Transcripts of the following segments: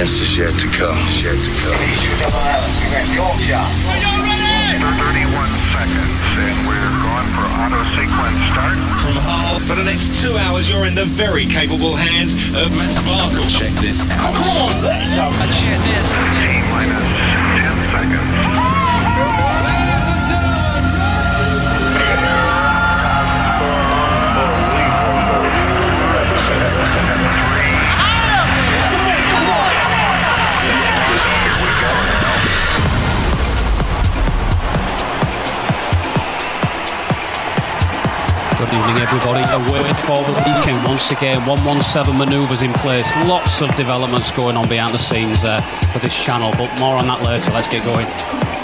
best is yet to come. Yet to come. 31 seconds, and we're going for auto sequence start. From Hull, for the next two hours, you're in the very capable hands of Matt Barkle. Check this out. Oh, come on, let's up. T minus 10 seconds. Good evening, everybody. Away for the weekend once again. 117 manoeuvres in place. Lots of developments going on behind the scenes uh, for this channel, but more on that later. Let's get going.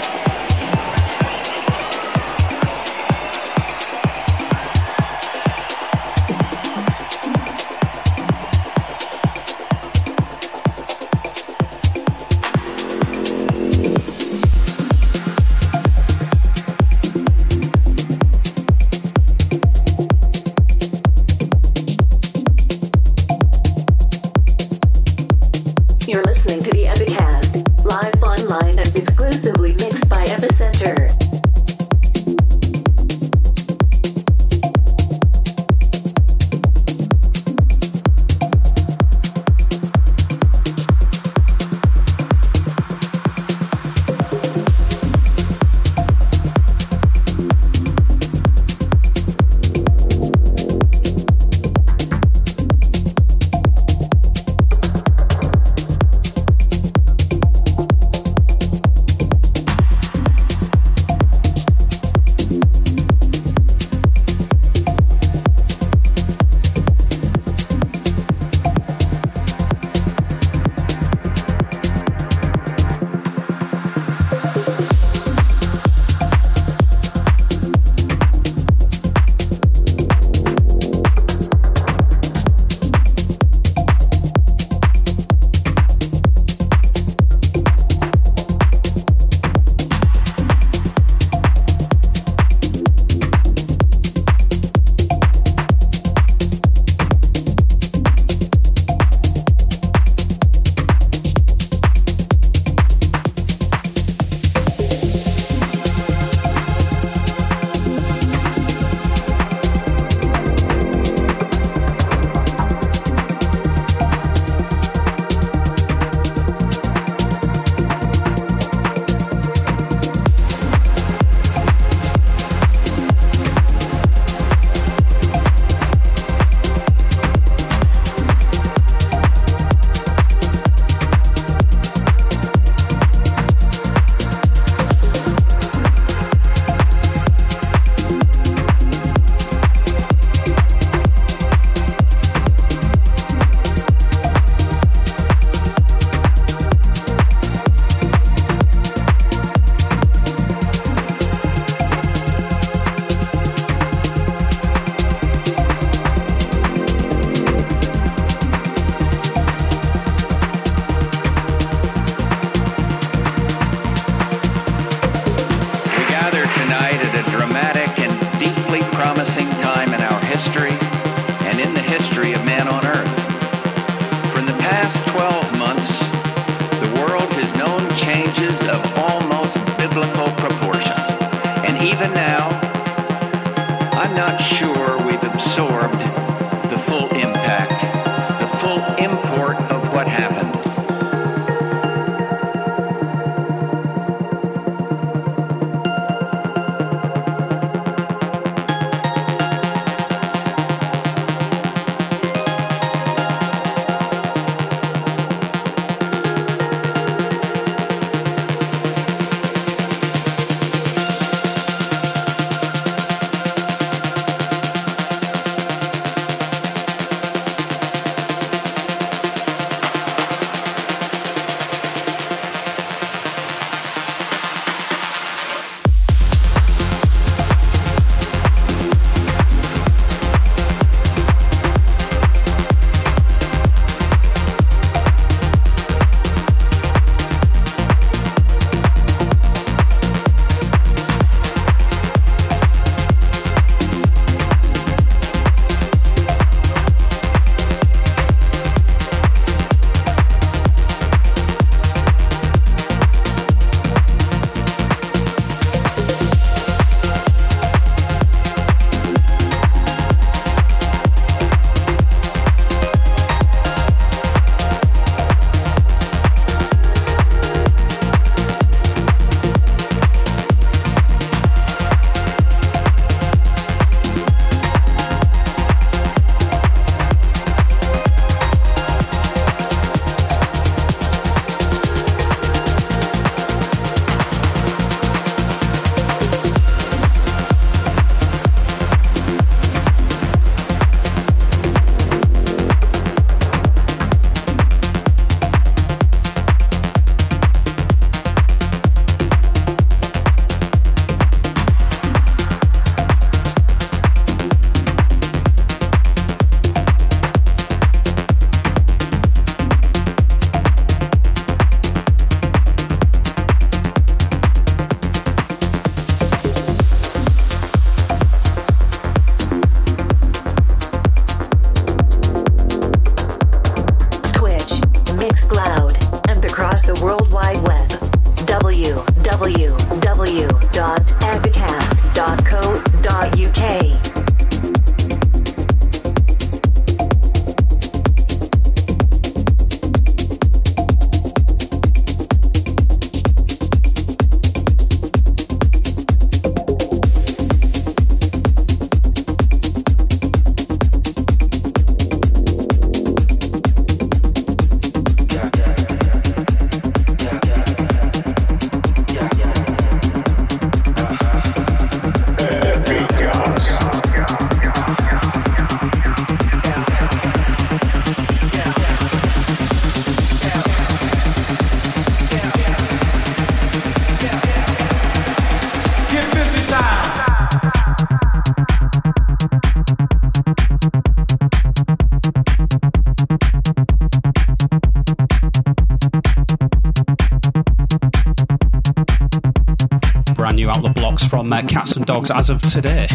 Dogs as of today.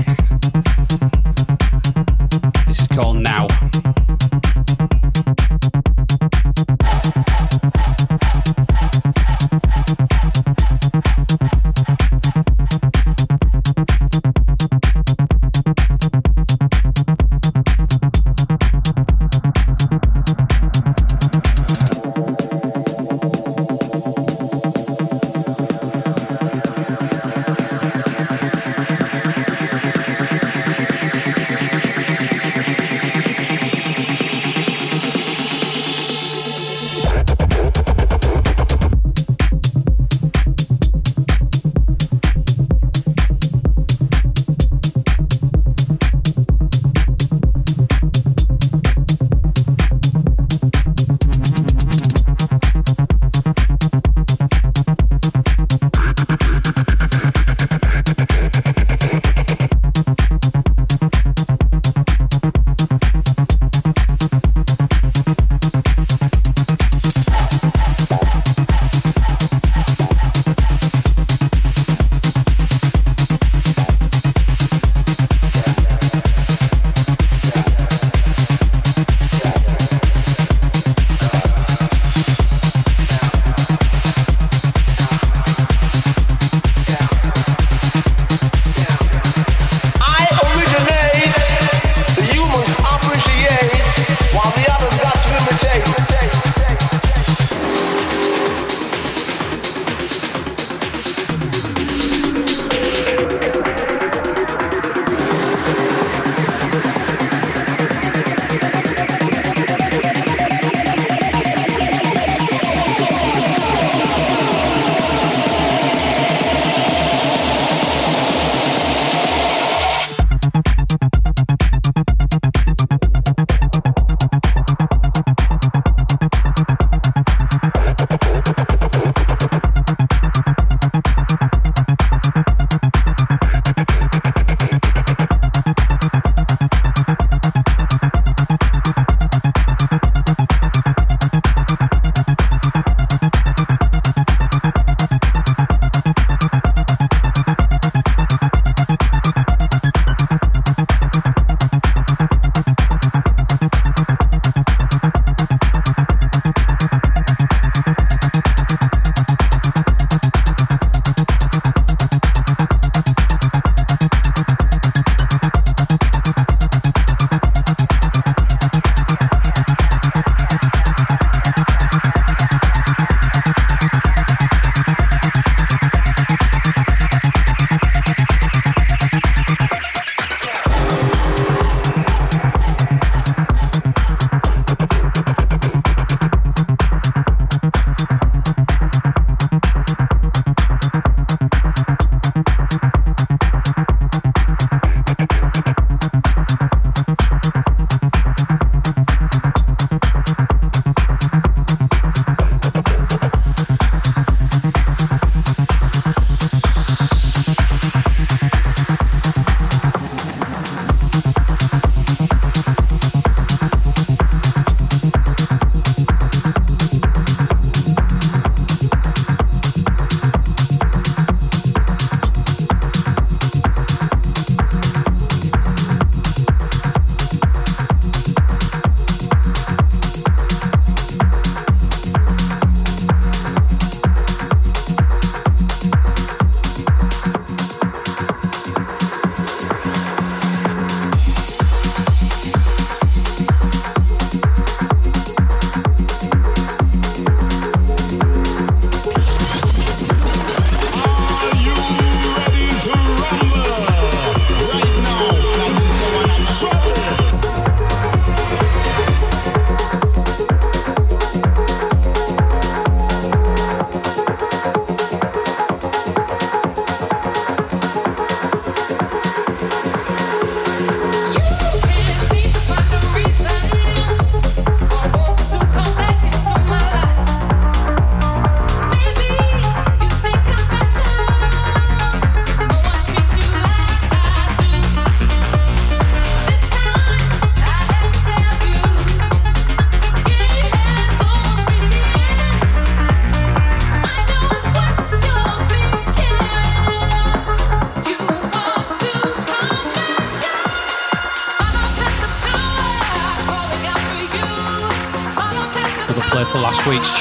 This is called Now.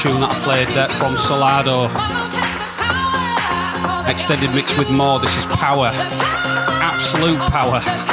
tune that I played uh, from Solardo. Extended mix with Maur. This is power. Absolute power.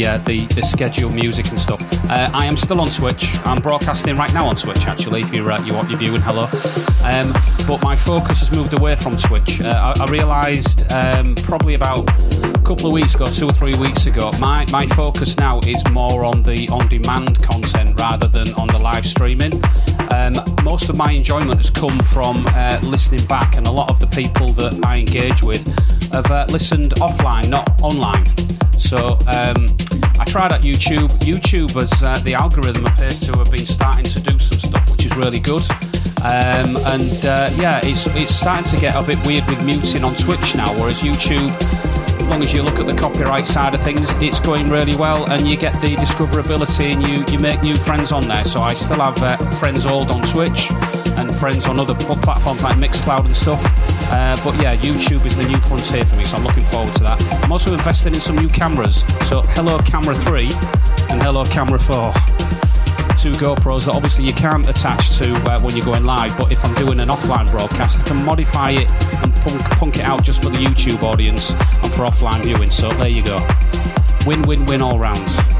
The uh, the, the scheduled music and stuff, uh, I am still on Twitch. I'm broadcasting right now on Twitch, actually. If you're uh, you want your viewing, hello. Um, but my focus has moved away from Twitch. Uh, I, I realised um, probably about a couple of weeks ago, two or three weeks ago, my, my focus now is more on the on-demand content rather than on the live streaming. Um, most of my enjoyment has come from uh, listening back, and a lot of the people that I engage with have uh, listened offline, not online. So um, tried at YouTube. YouTube has uh, the algorithm appears to have been starting to do some stuff, which is really good. Um, and uh, yeah, it's it's starting to get a bit weird with muting on Twitch now, whereas YouTube. As long as you look at the copyright side of things, it's going really well, and you get the discoverability, and you, you make new friends on there. So I still have uh, friends old on Twitch, and friends on other platforms like Mixcloud and stuff. Uh, but yeah, YouTube is the new frontier for me, so I'm looking forward to that. I'm also investing in some new cameras. So Hello Camera 3 and Hello Camera 4. Two GoPros that obviously you can't attach to uh, when you're going live, but if I'm doing an offline broadcast, I can modify it and punk, punk it out just for the YouTube audience and for offline viewing. So there you go. Win, win, win all rounds.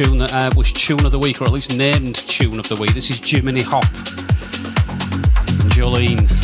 Tune that uh, was tune of the week, or at least named tune of the week. This is Jiminy Hop Johlin.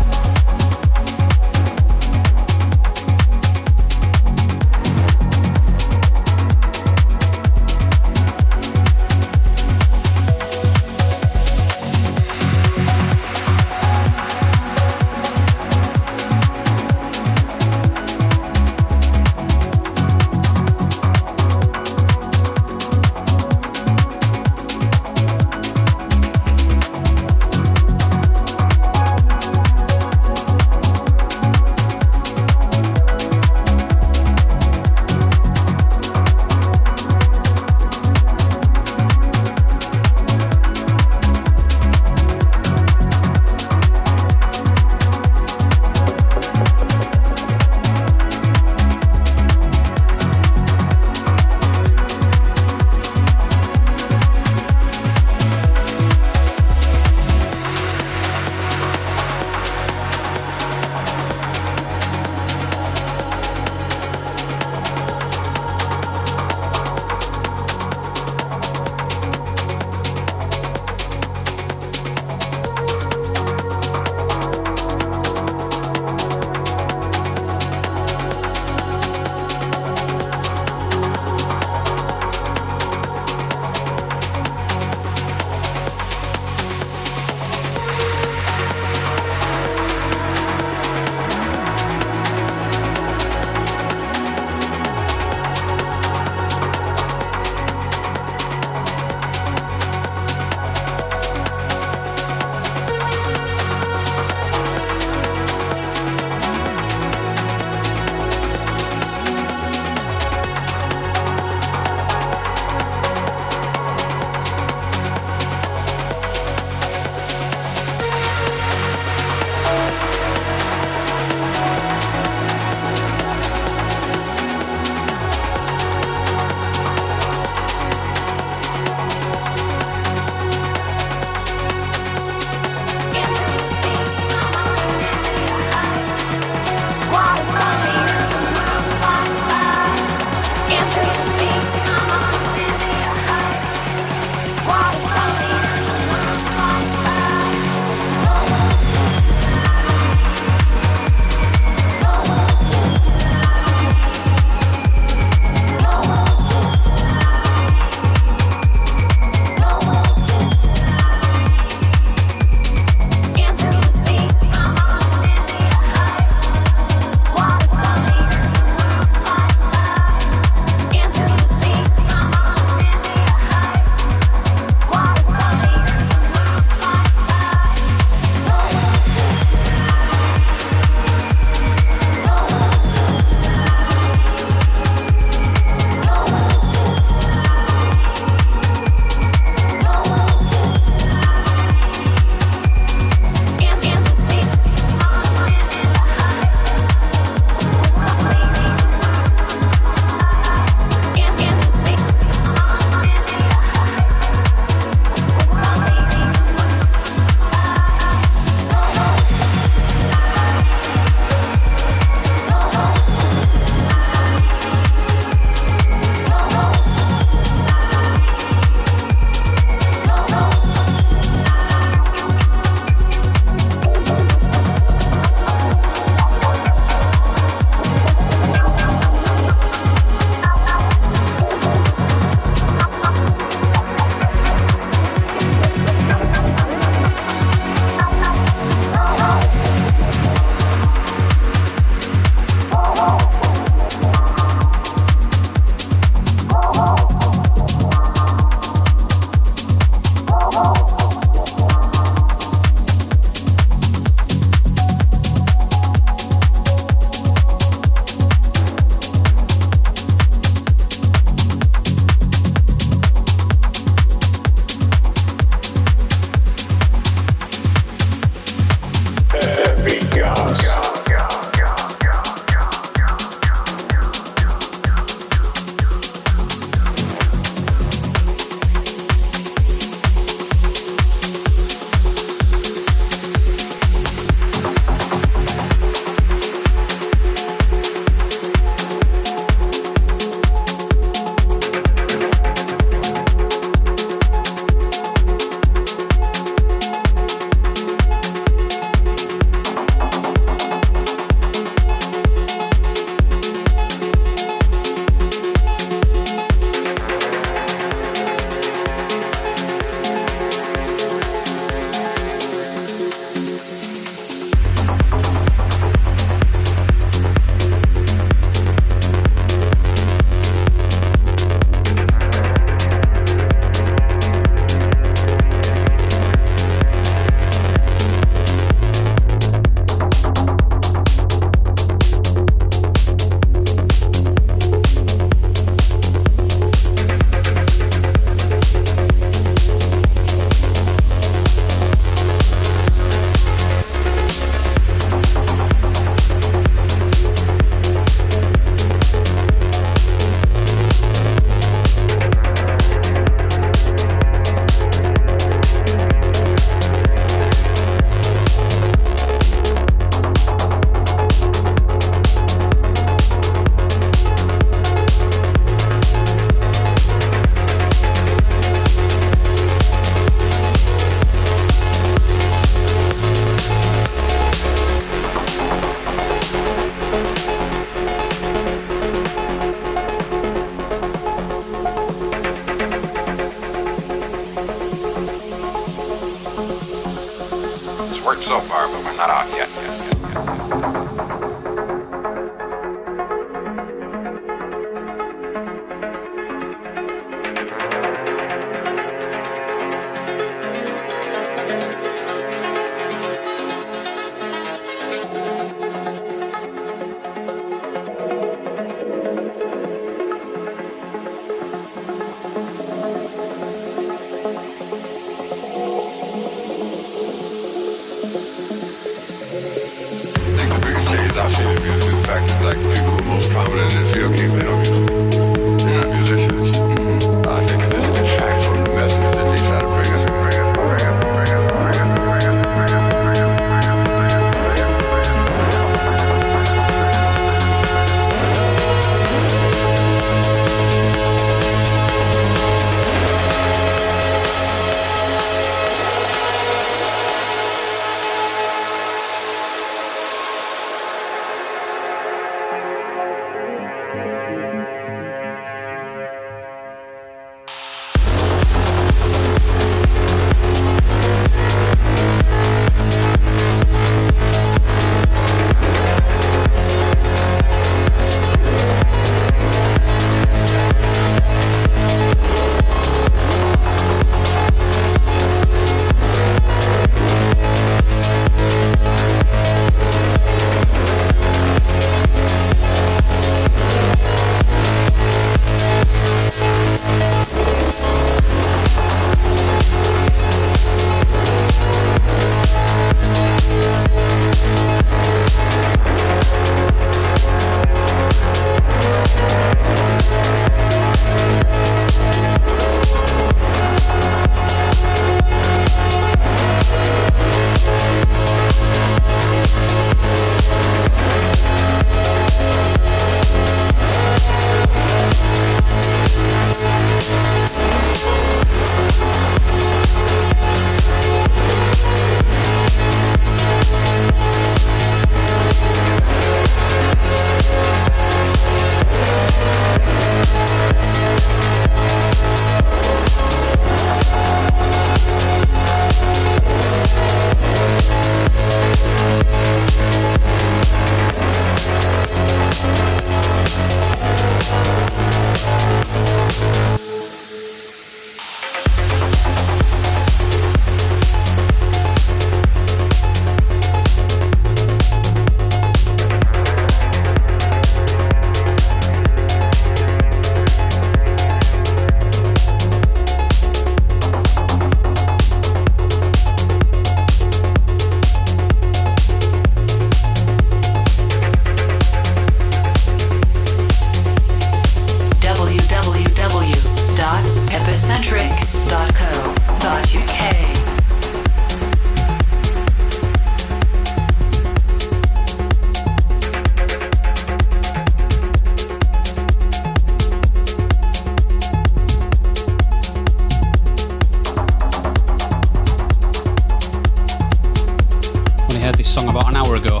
ago,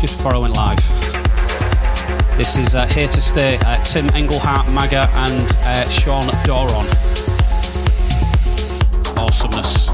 just before I went live. This is uh, Here to Stay, uh, Tim Engelhardt, Maga, and uh, Sean Doron. Awesomeness.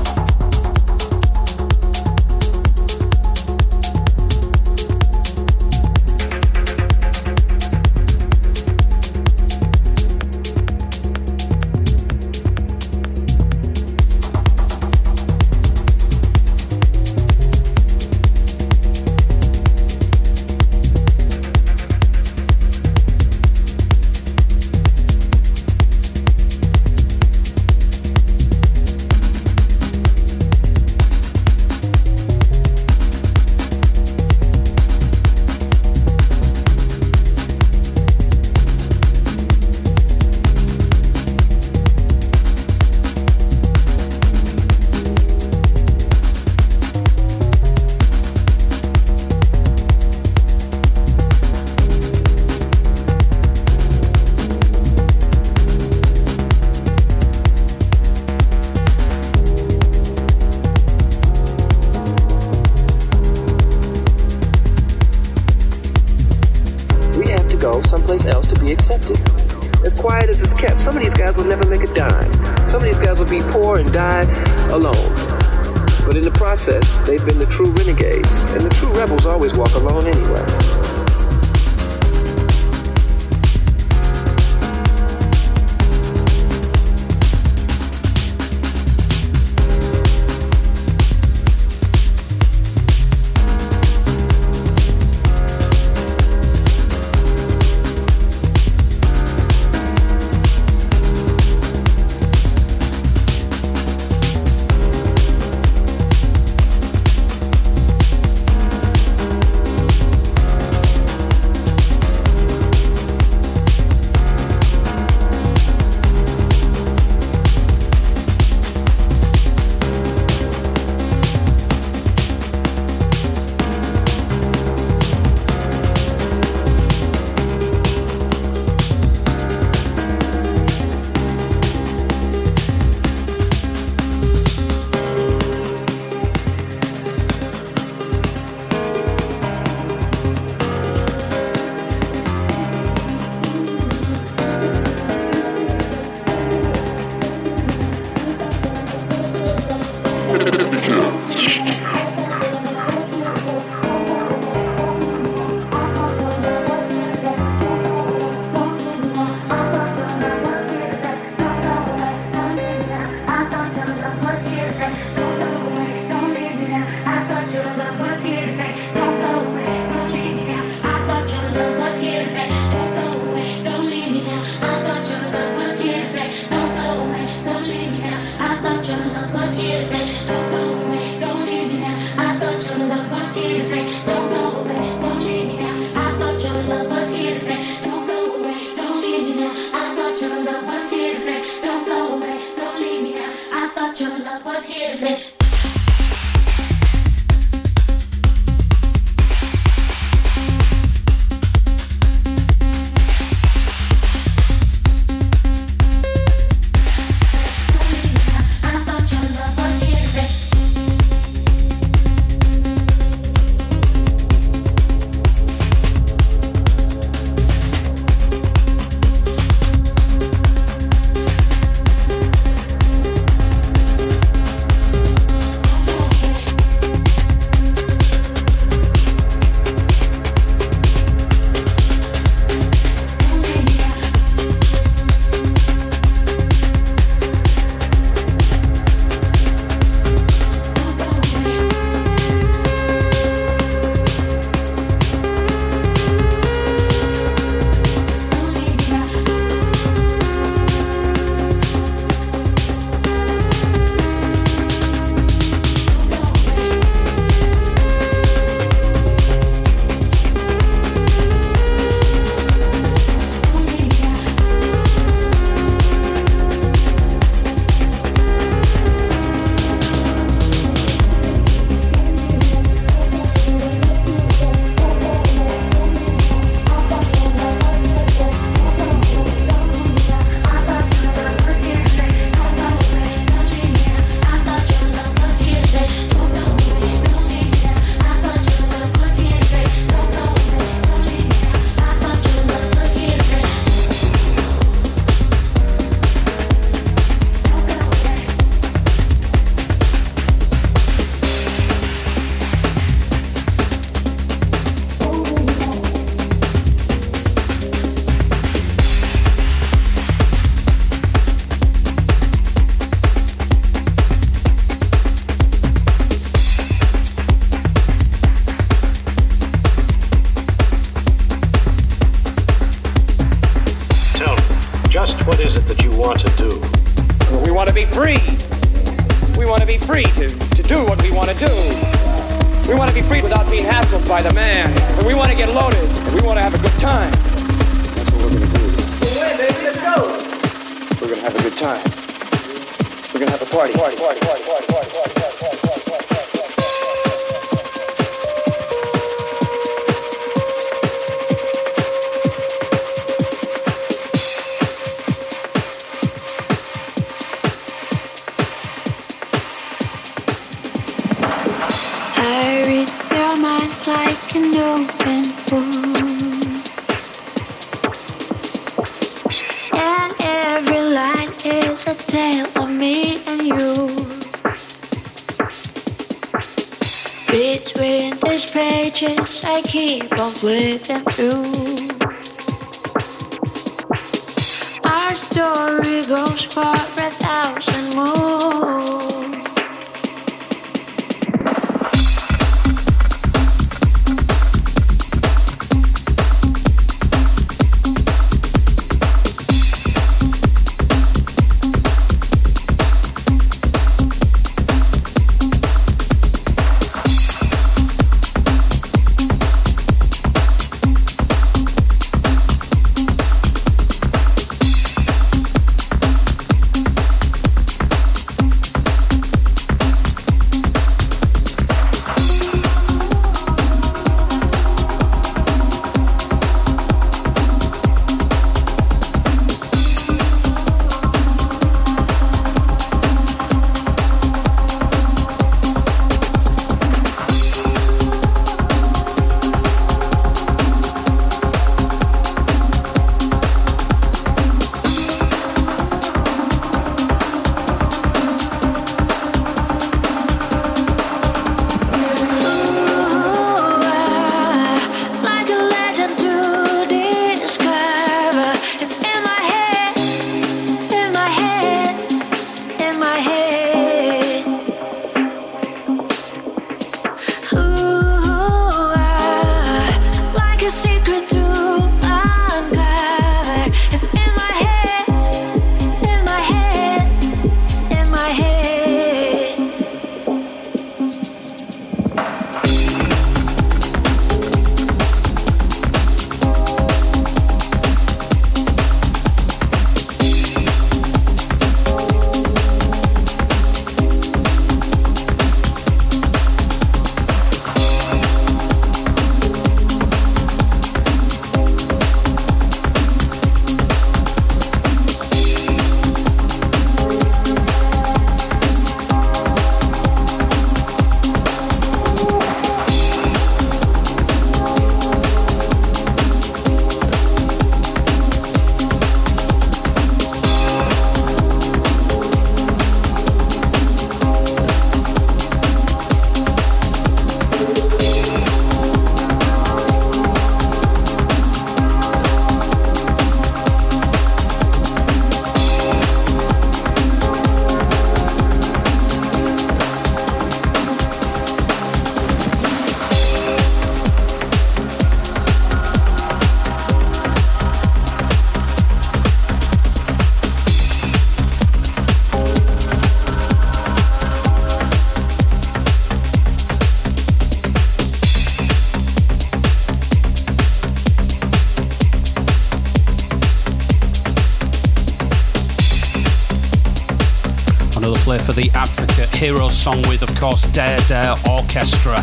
For the Advocate Hero's song with, of course, DenDer Orchestra.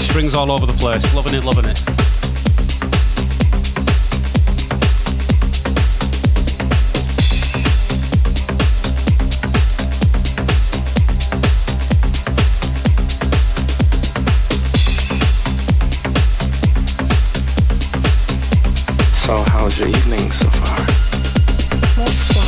Strings all over the place. Loving it, loving it. So, how's your evening so far? Bonsoir,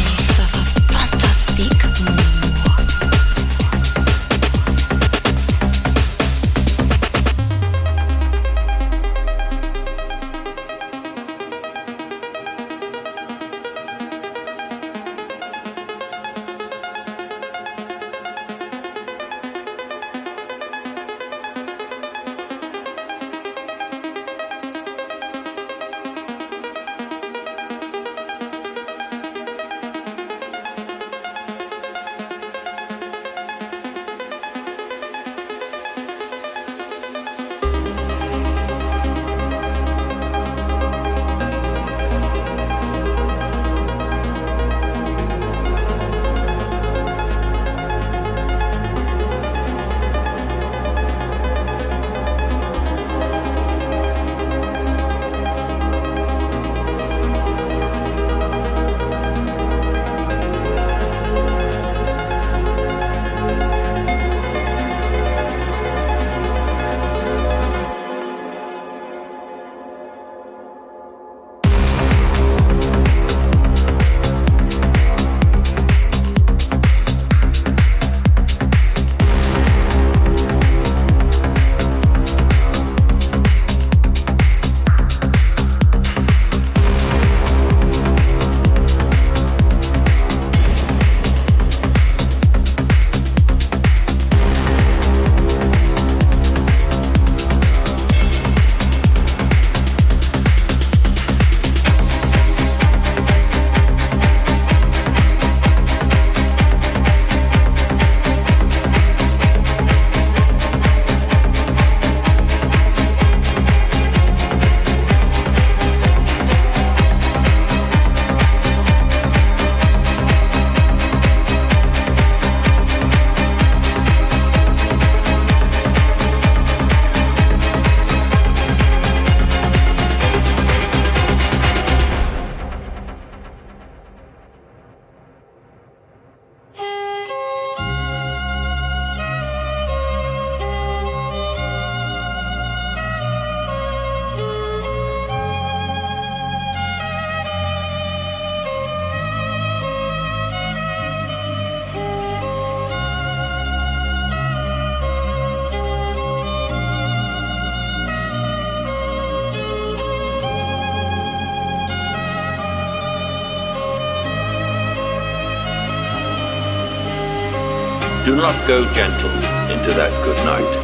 go gentle into that good night.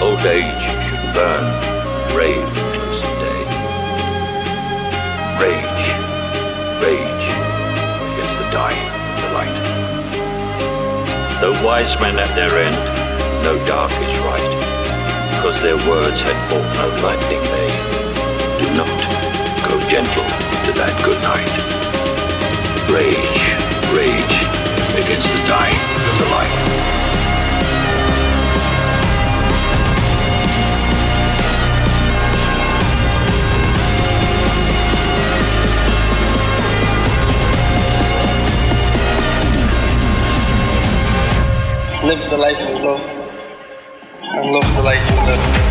Old age should burn, brave in closing day. Rage, rage against the dying of the light. Though wise men at their end, no dark is right, because their words had brought no lightning may. Do not go gentle into that good night. Rage against the dying of the light. Live the life of love. And love the life you live.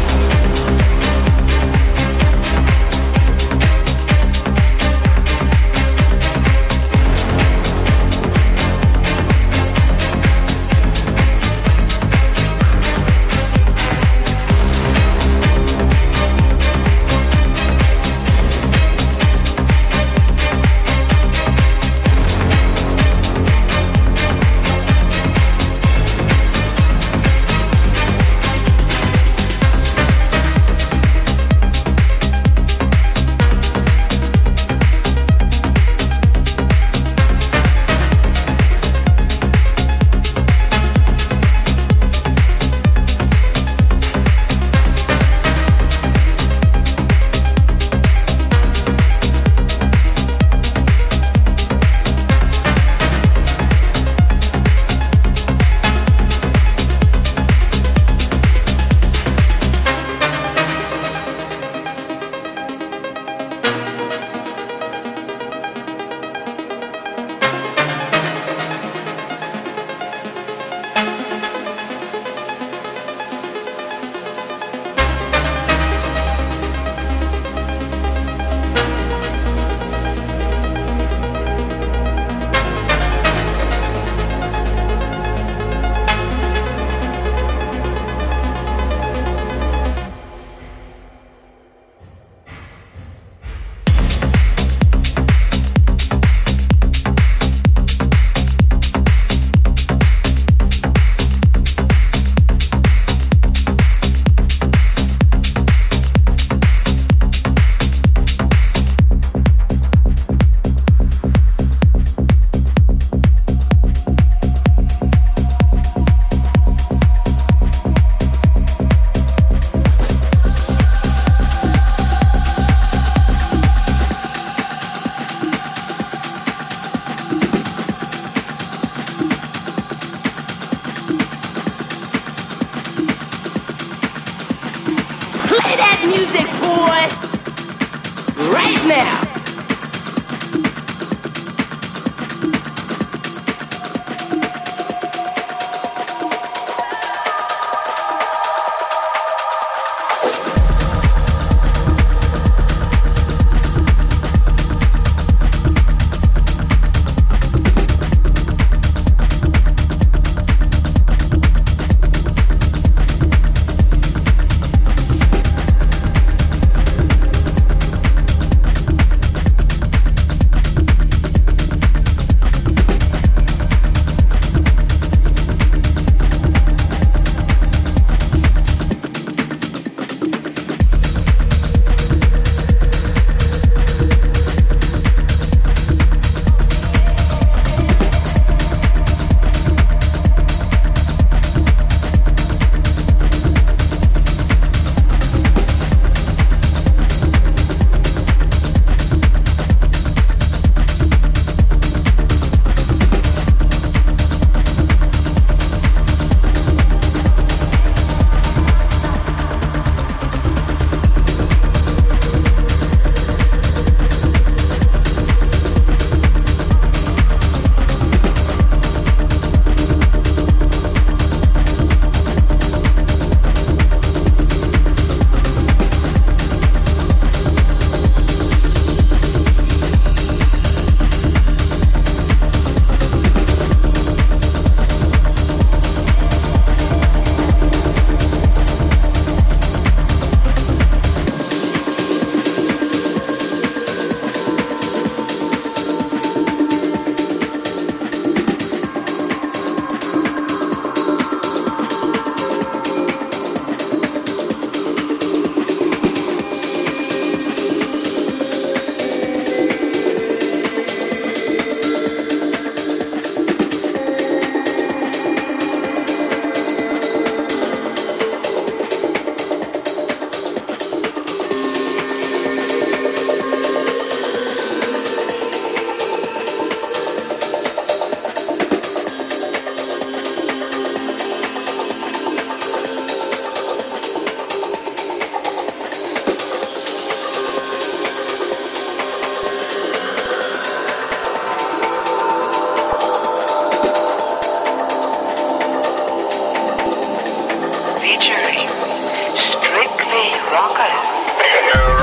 Hey, rockers.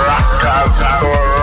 Rockers.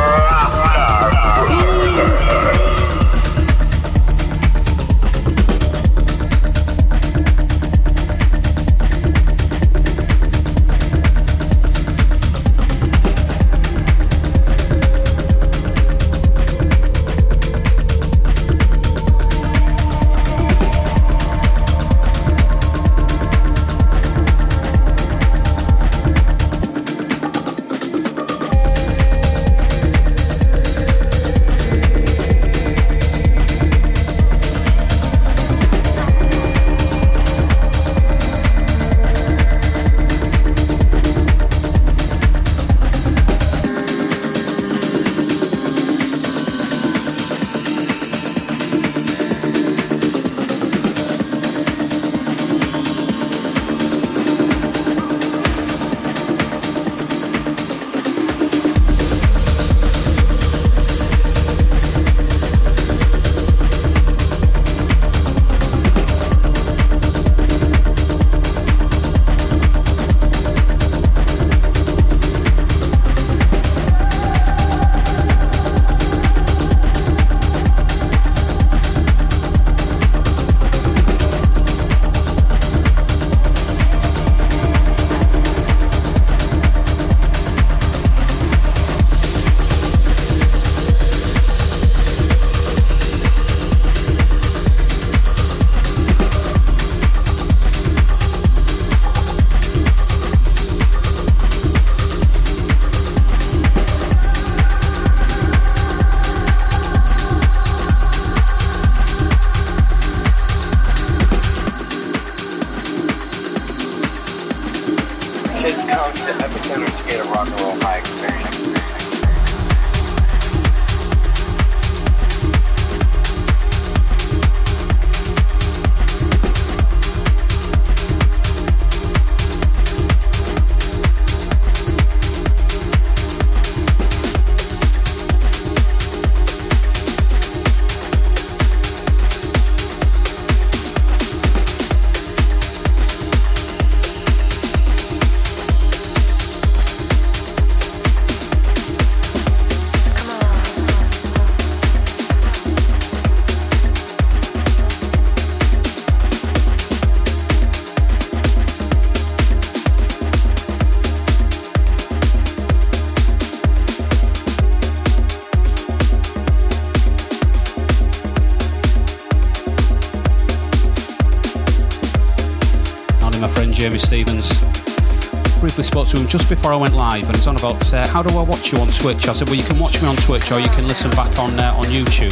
Just before I went live, and it's on about uh, how do I watch you on Twitch? I said, well, you can watch me on Twitch, or you can listen back on uh, on YouTube.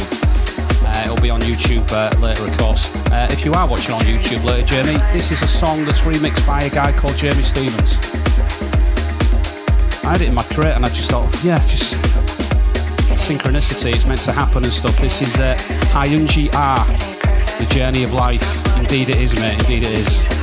Uh, it'll be on YouTube uh, later, of course. Uh, if you are watching on YouTube later, Jamie, this is a song that's remixed by a guy called Jamie Stevens. I had it in my crate, and I just thought, yeah, just synchronicity. It's meant to happen and stuff. This is uh, Hyunji-A, the journey of life. Indeed, it is, mate. Indeed, it is.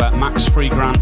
Uh, Max Freegrant and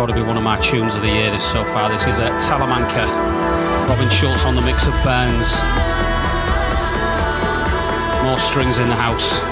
Got to be one of my tunes of the year this so far. This is uh, Talamanca. Robin Schulz on the mix of Burns. More strings in the house.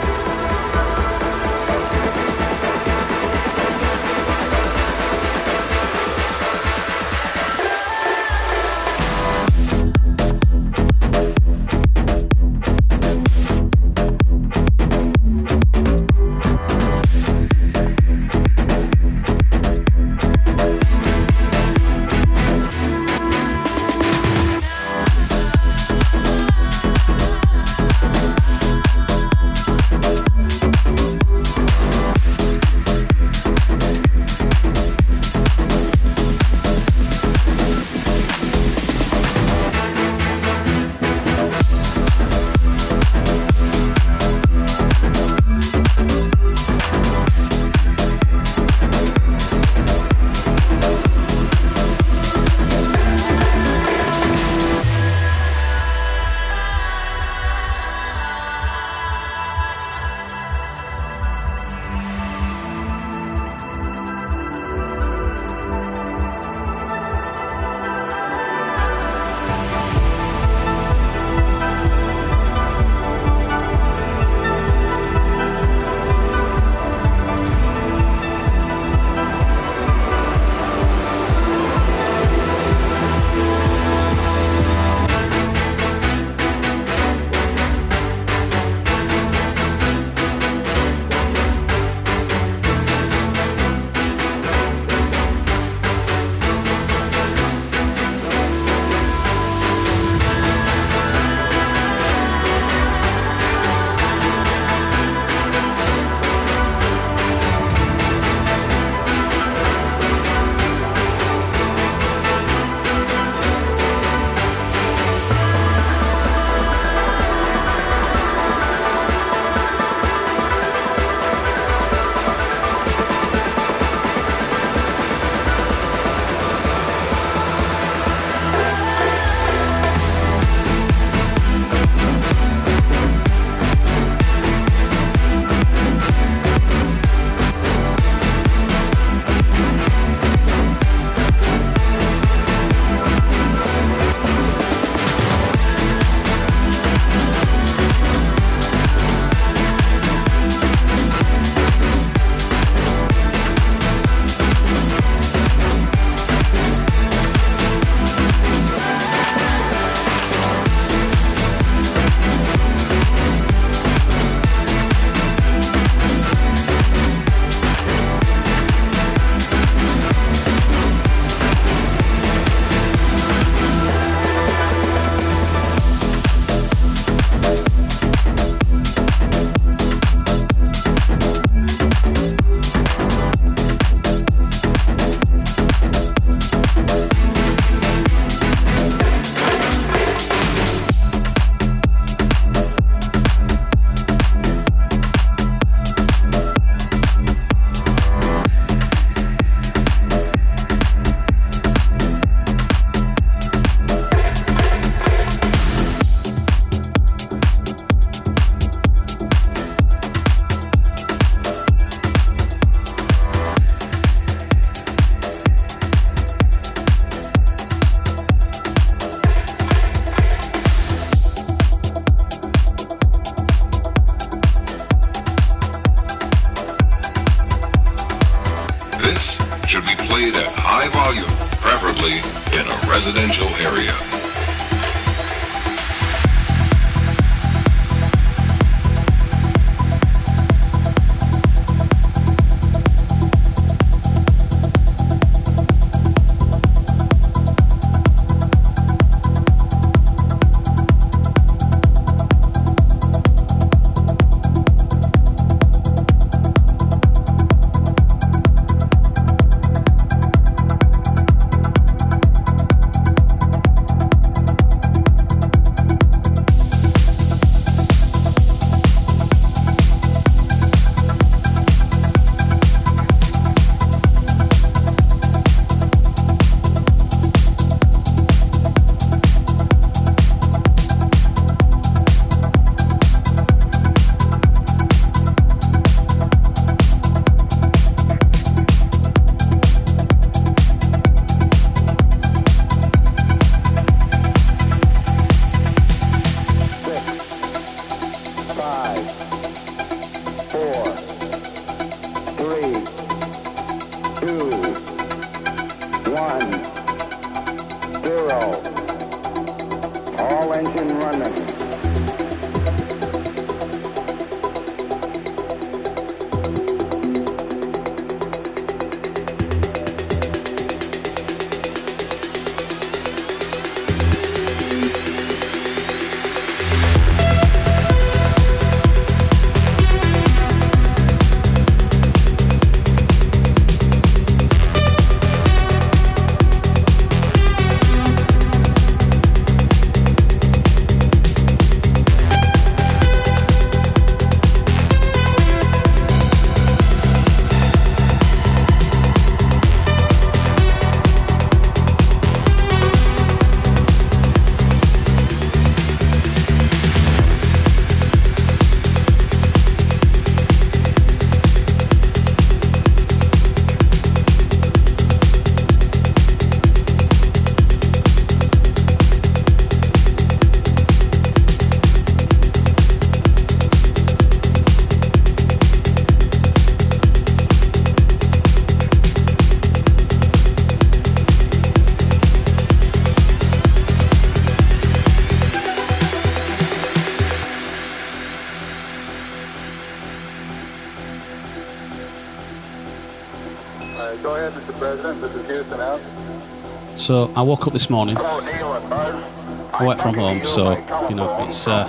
So I woke up this morning. I work from home, so you know it's. Uh,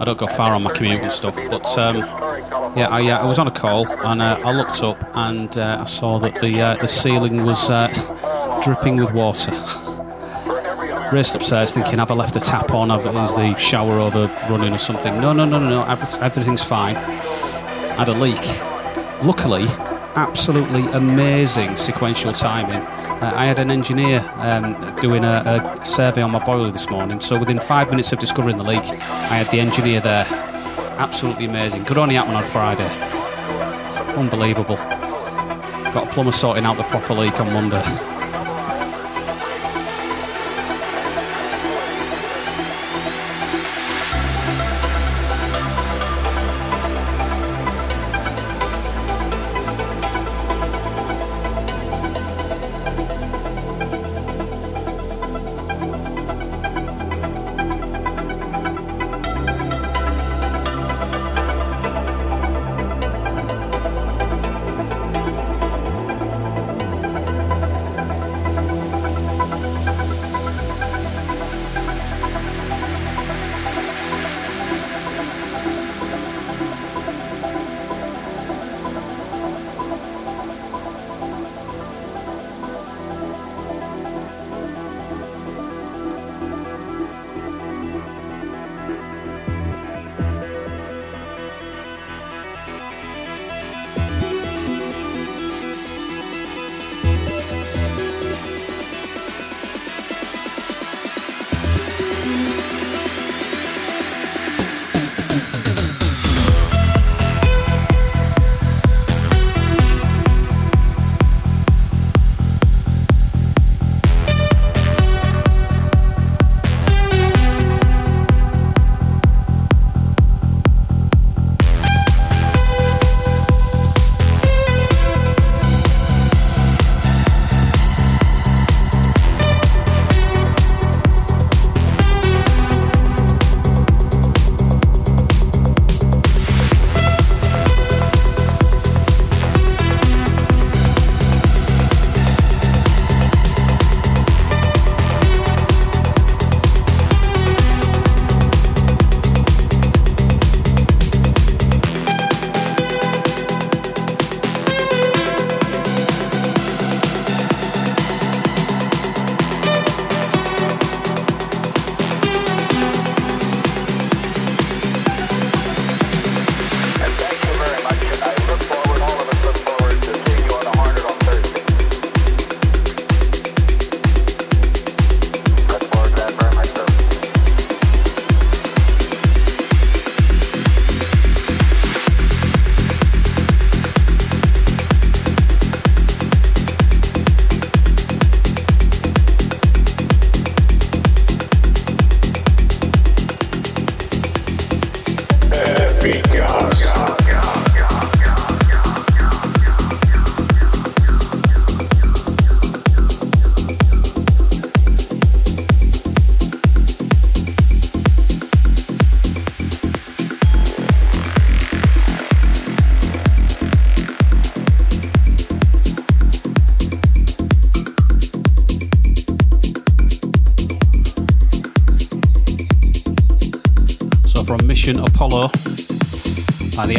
I don't go far on my commute and stuff, but um, yeah, I, uh, I was on a call and uh, I looked up and uh, I saw that the uh, the ceiling was uh, dripping with water. Raced upstairs thinking, have I left the tap on? Have, is the shower over running or something? No, no, no, no, no. Every, everything's fine. I had a leak. Luckily, absolutely amazing sequential timing. Uh, I had an engineer um, doing a, a survey on my boiler this morning, so within five minutes of discovering the leak, I had the engineer there. Absolutely amazing. Could only happen on Friday. Unbelievable. Got a plumber sorting out the proper leak on Monday.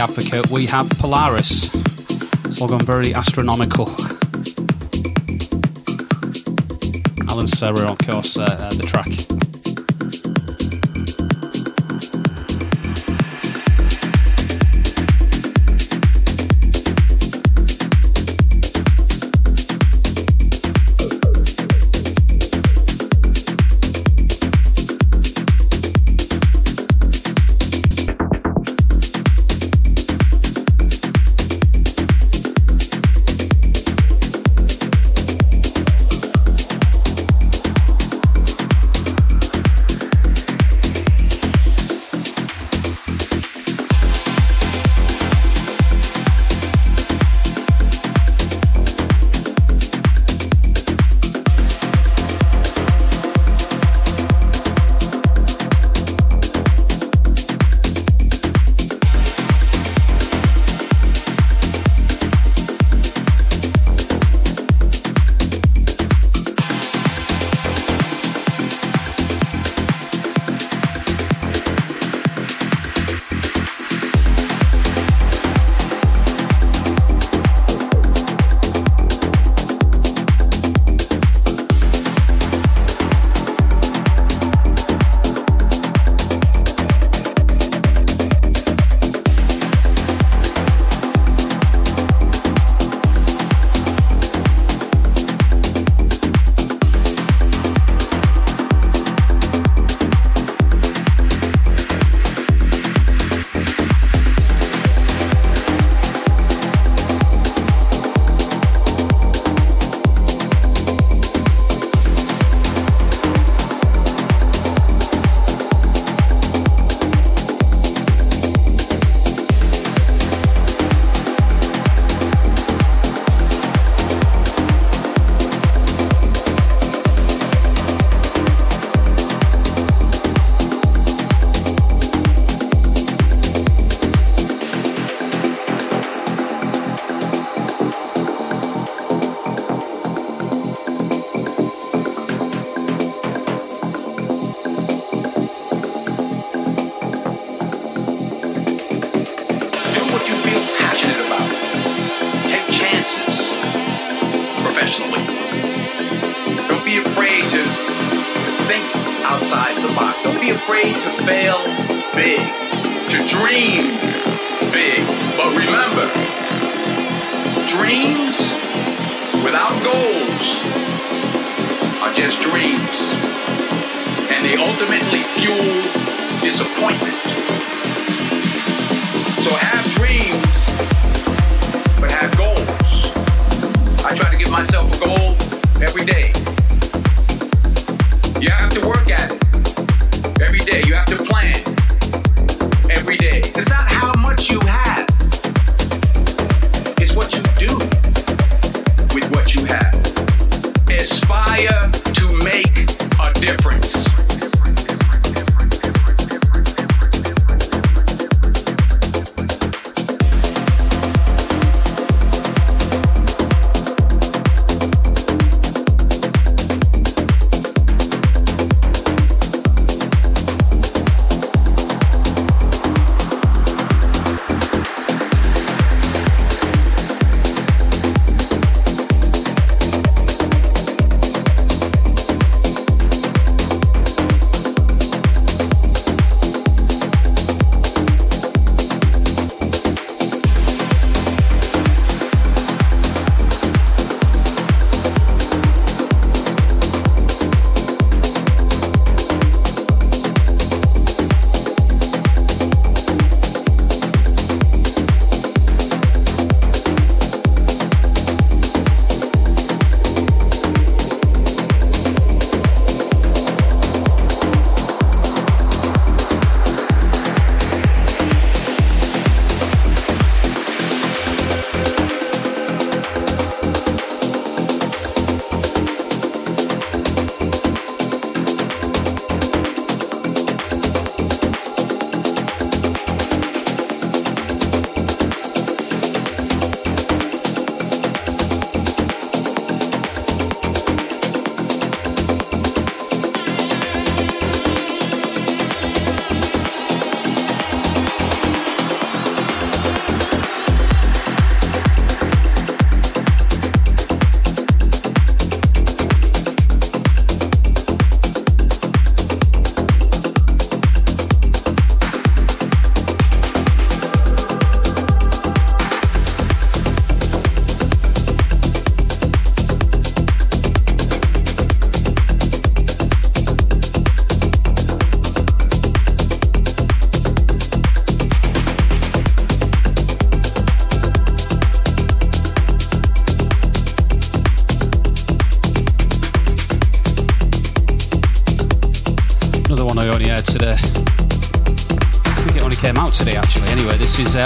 advocate, we have Polaris. It's all gone very astronomical. Alan Cerra, of course, uh, uh, the track.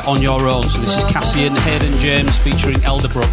on your own. So this is Cassian, Hayden James featuring Elderbrook.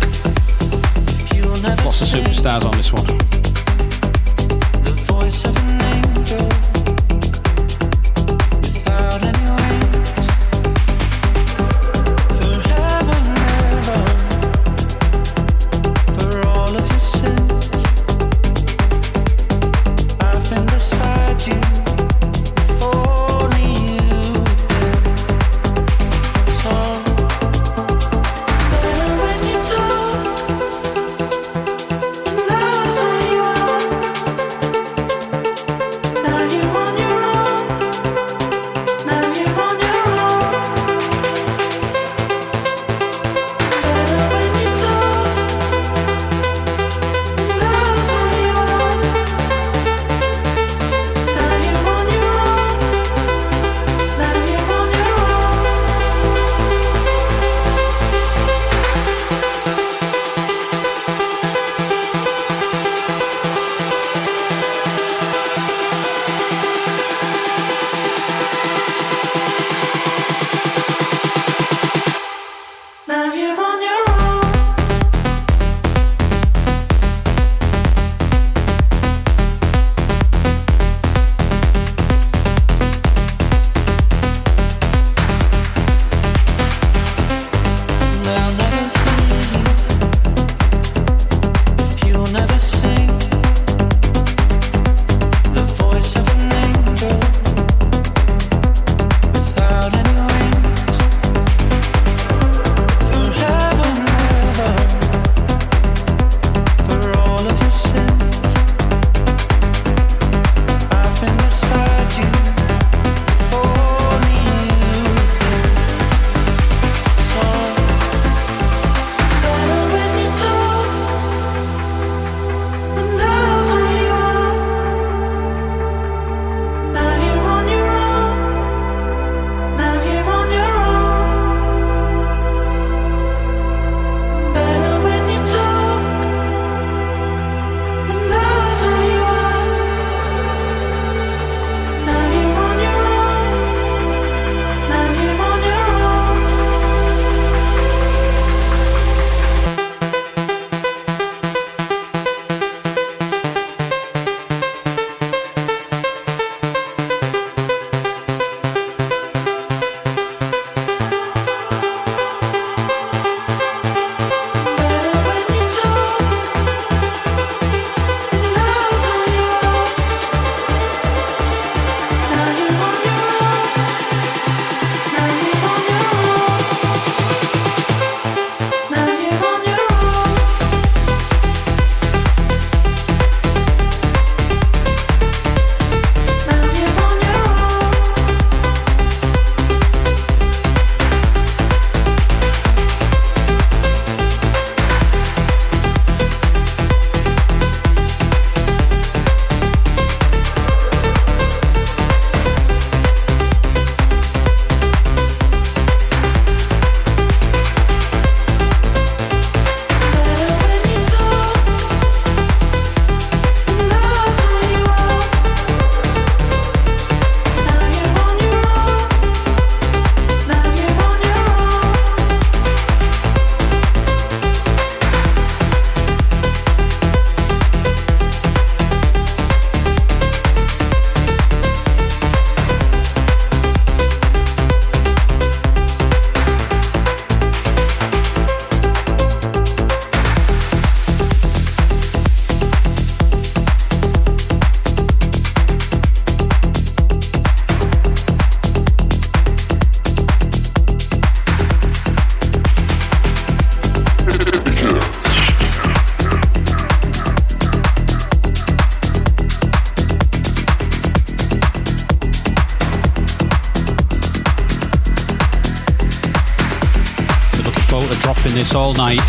all night.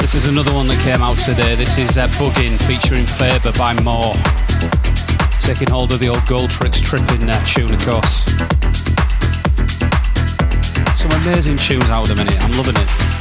This is another one that came out today. This is uh, Buggin featuring Faber by Maur. Taking hold of the old Gold Tricks tripping uh, tune, of course. Some amazing tunes out of the minute. I'm loving it.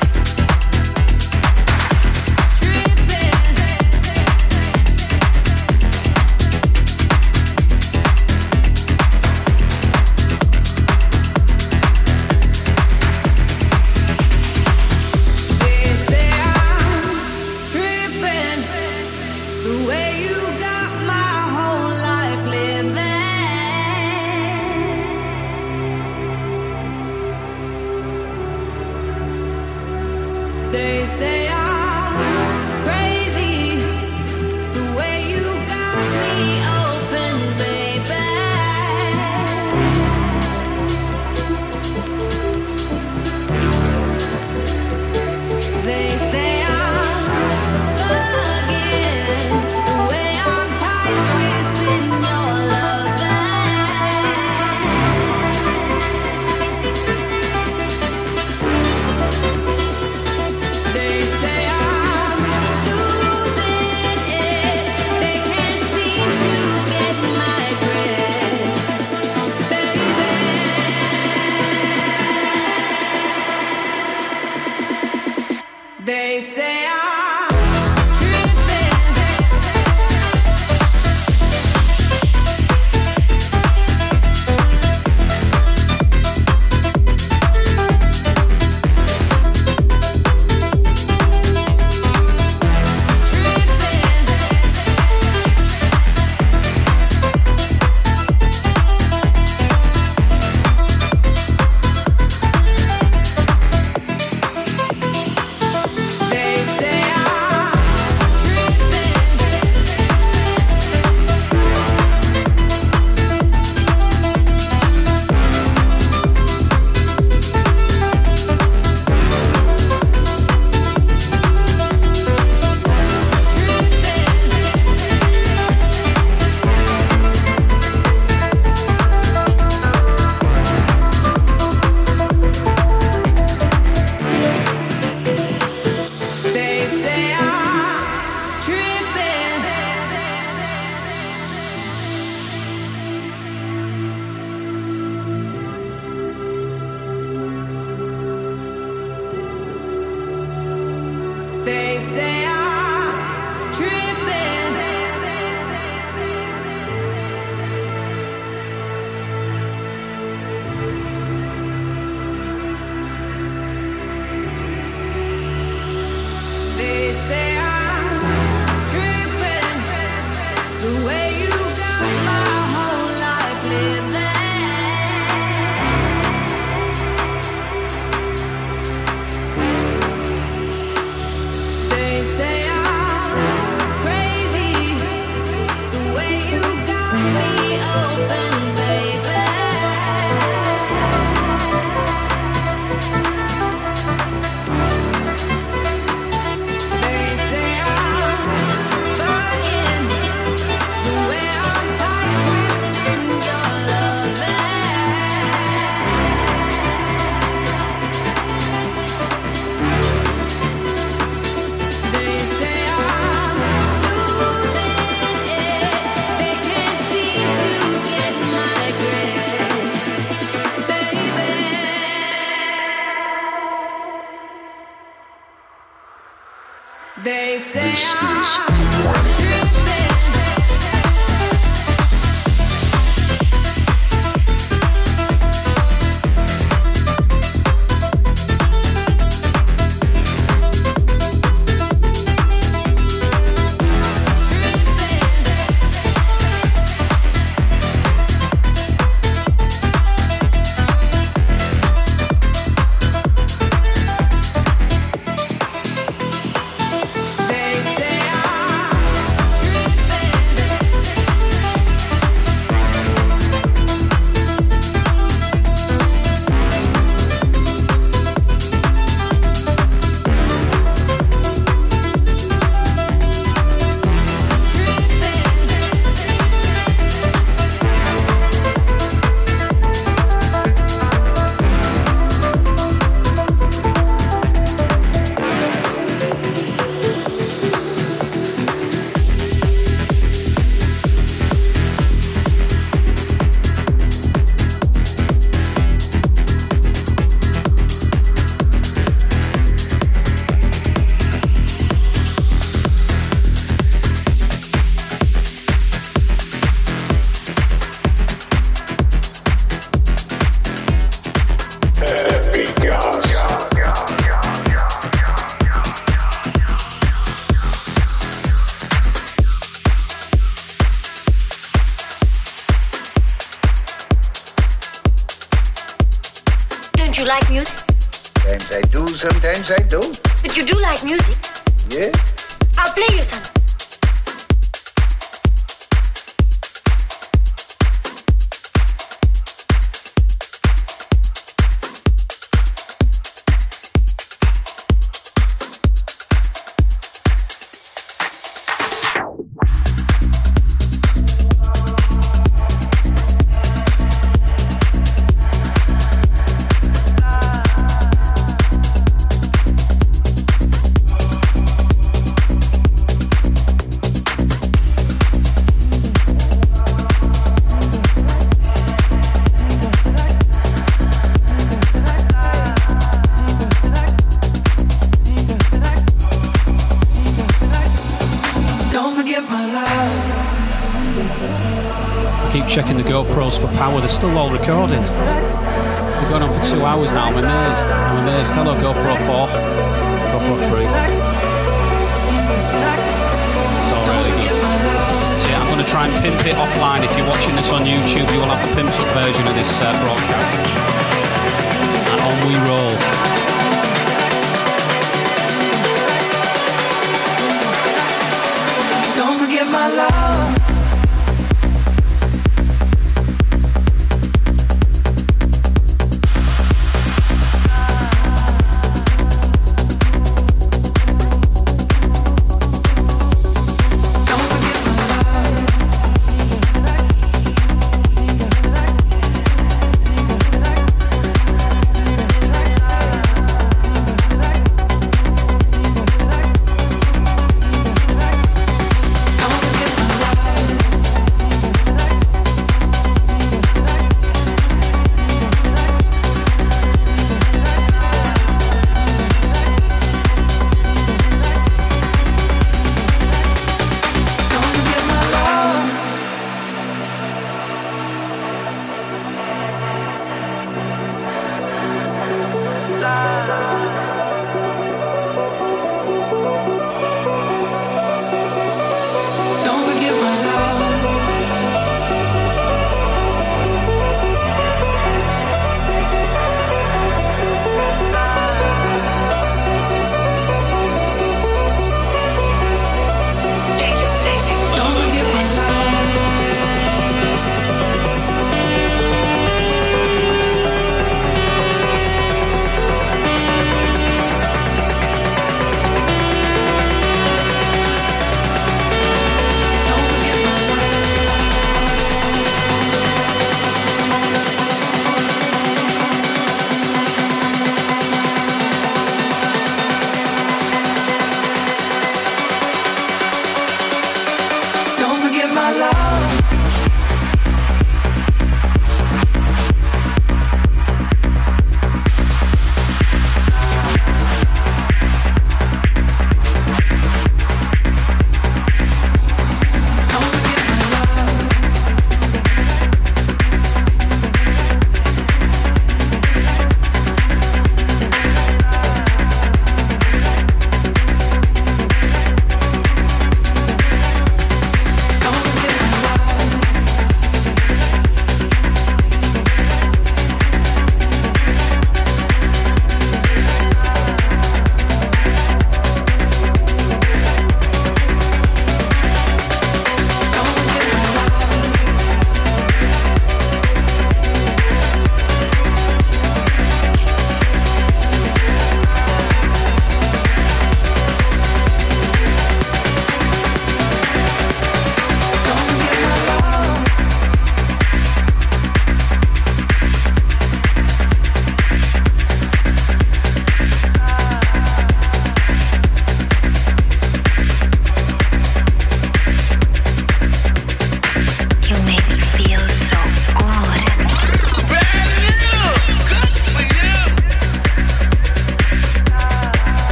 For power. They're still all recording.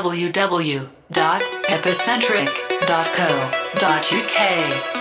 www.epicentric.co.uk.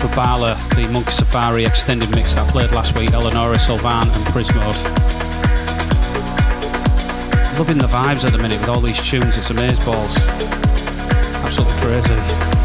for Bala, the Monkey Safari extended mix that played last week, Eleonora, Solvane and Prismode. Loving the vibes at the minute with all these tunes, it's amazeballs. Absolutely crazy.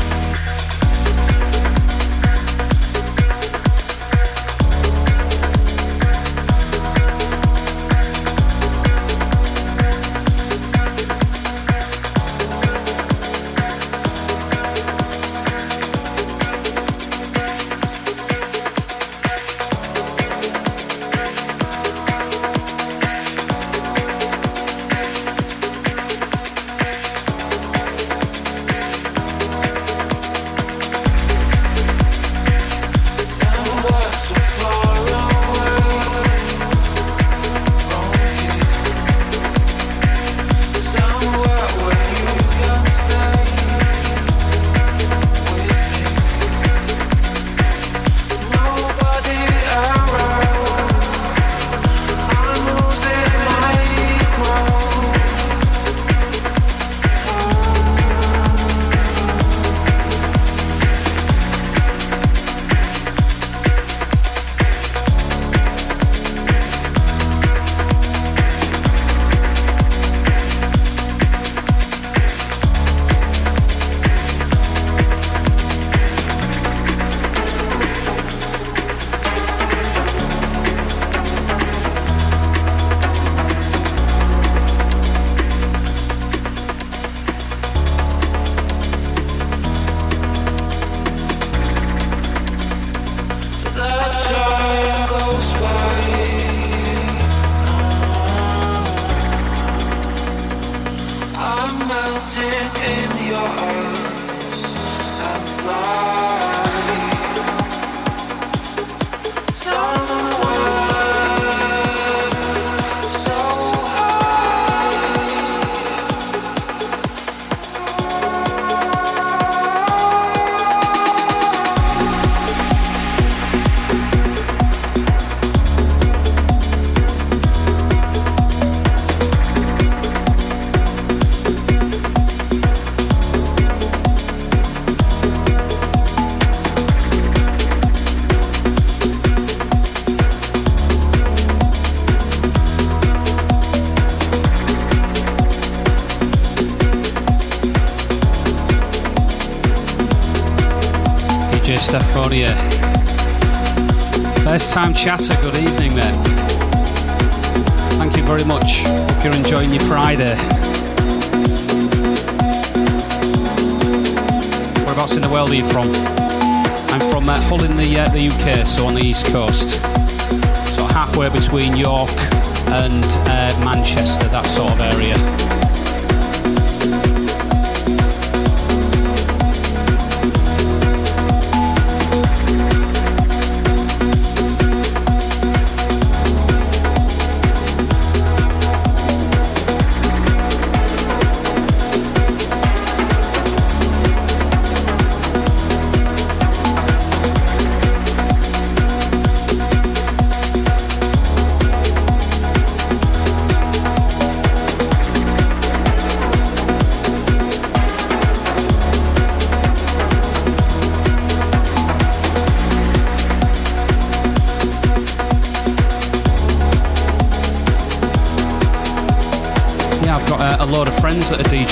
Chatter,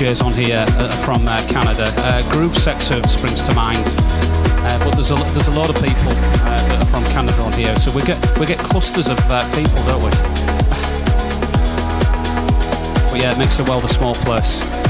DJs on here uh, from uh, Canada. Uh, Groove Sector springs to mind, but there's a there's a lot of people that are from Canada on here. So we get we get clusters of people, don't we? but yeah, it makes the world a small place.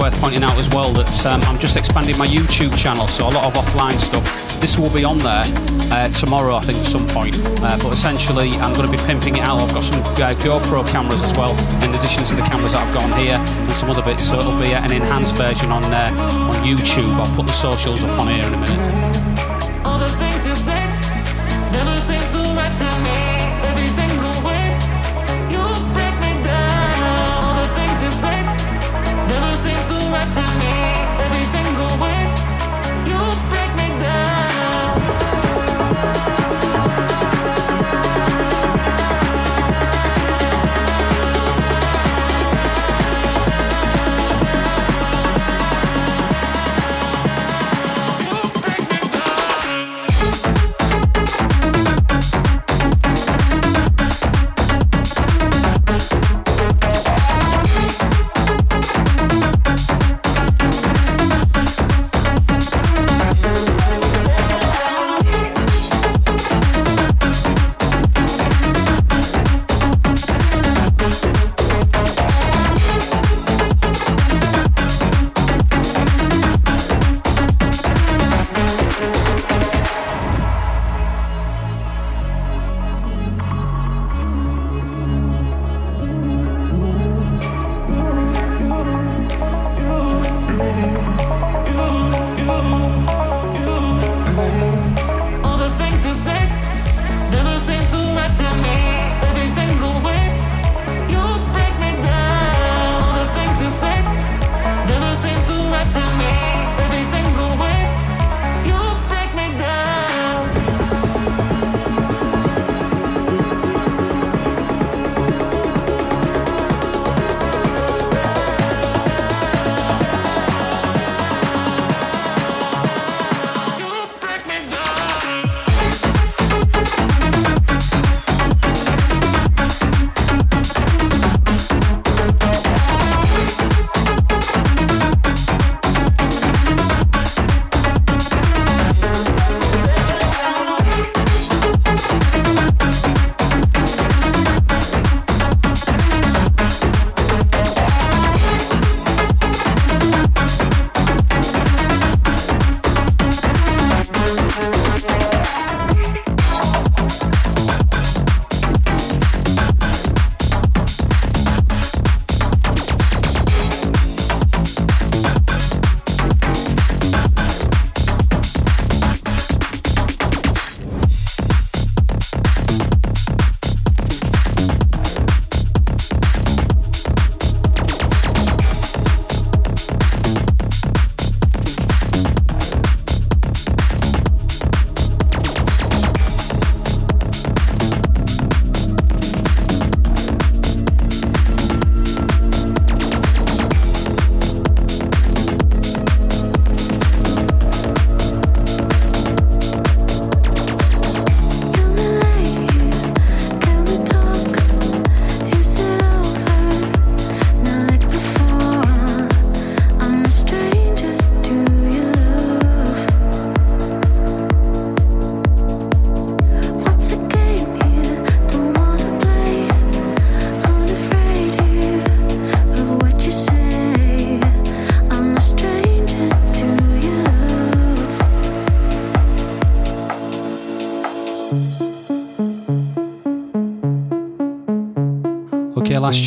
Worth pointing out as well that um, I'm just expanding my YouTube channel, so a lot of offline stuff. This will be on there uh, tomorrow, I think, at some point. Uh, but essentially, I'm going to be pimping it out. I've got some uh, GoPro cameras as well, in addition to the cameras that I've got on here and some other bits. So it'll be an enhanced version on uh, on YouTube. I'll put the socials up on here in a minute.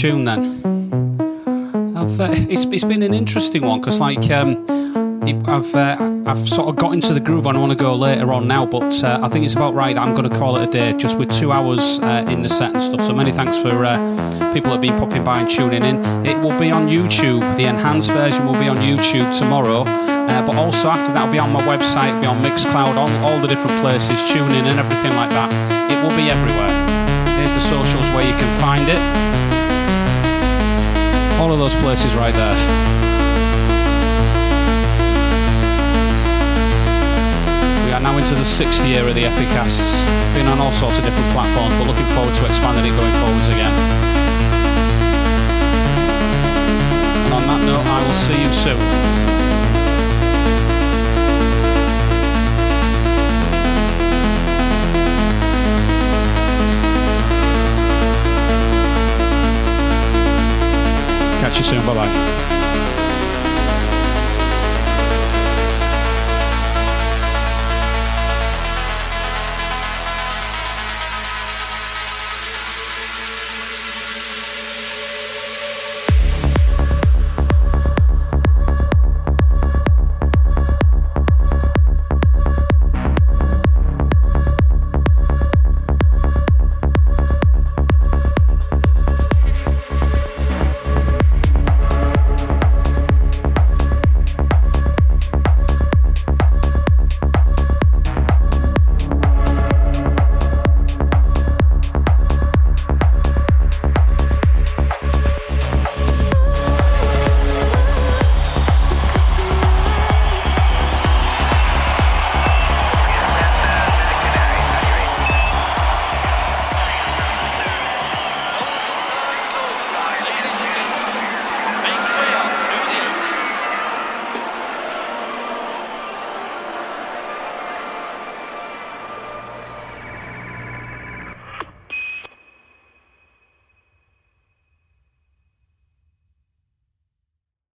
Tune then. I've, uh, it's, it's been an interesting one because, like, um, I've uh, I've sort of got into the groove I want to go later on now, but uh, I think it's about right that I'm going to call it a day just with two hours uh, in the set and stuff. So many thanks for uh, people that have been popping by and tuning in. It will be on YouTube. The enhanced version will be on YouTube tomorrow, uh, but also after that will be on my website, be on Mixcloud, on all the different places, tuning in and everything like that. It will be everywhere. Here's the socials where you can find it. All of those places right there. We are now into the sixth year of the Epicasts. Been on all sorts of different platforms, but looking forward to expanding it going forwards again. And on that note, I will see you soon. Catch you soon. Bye bye.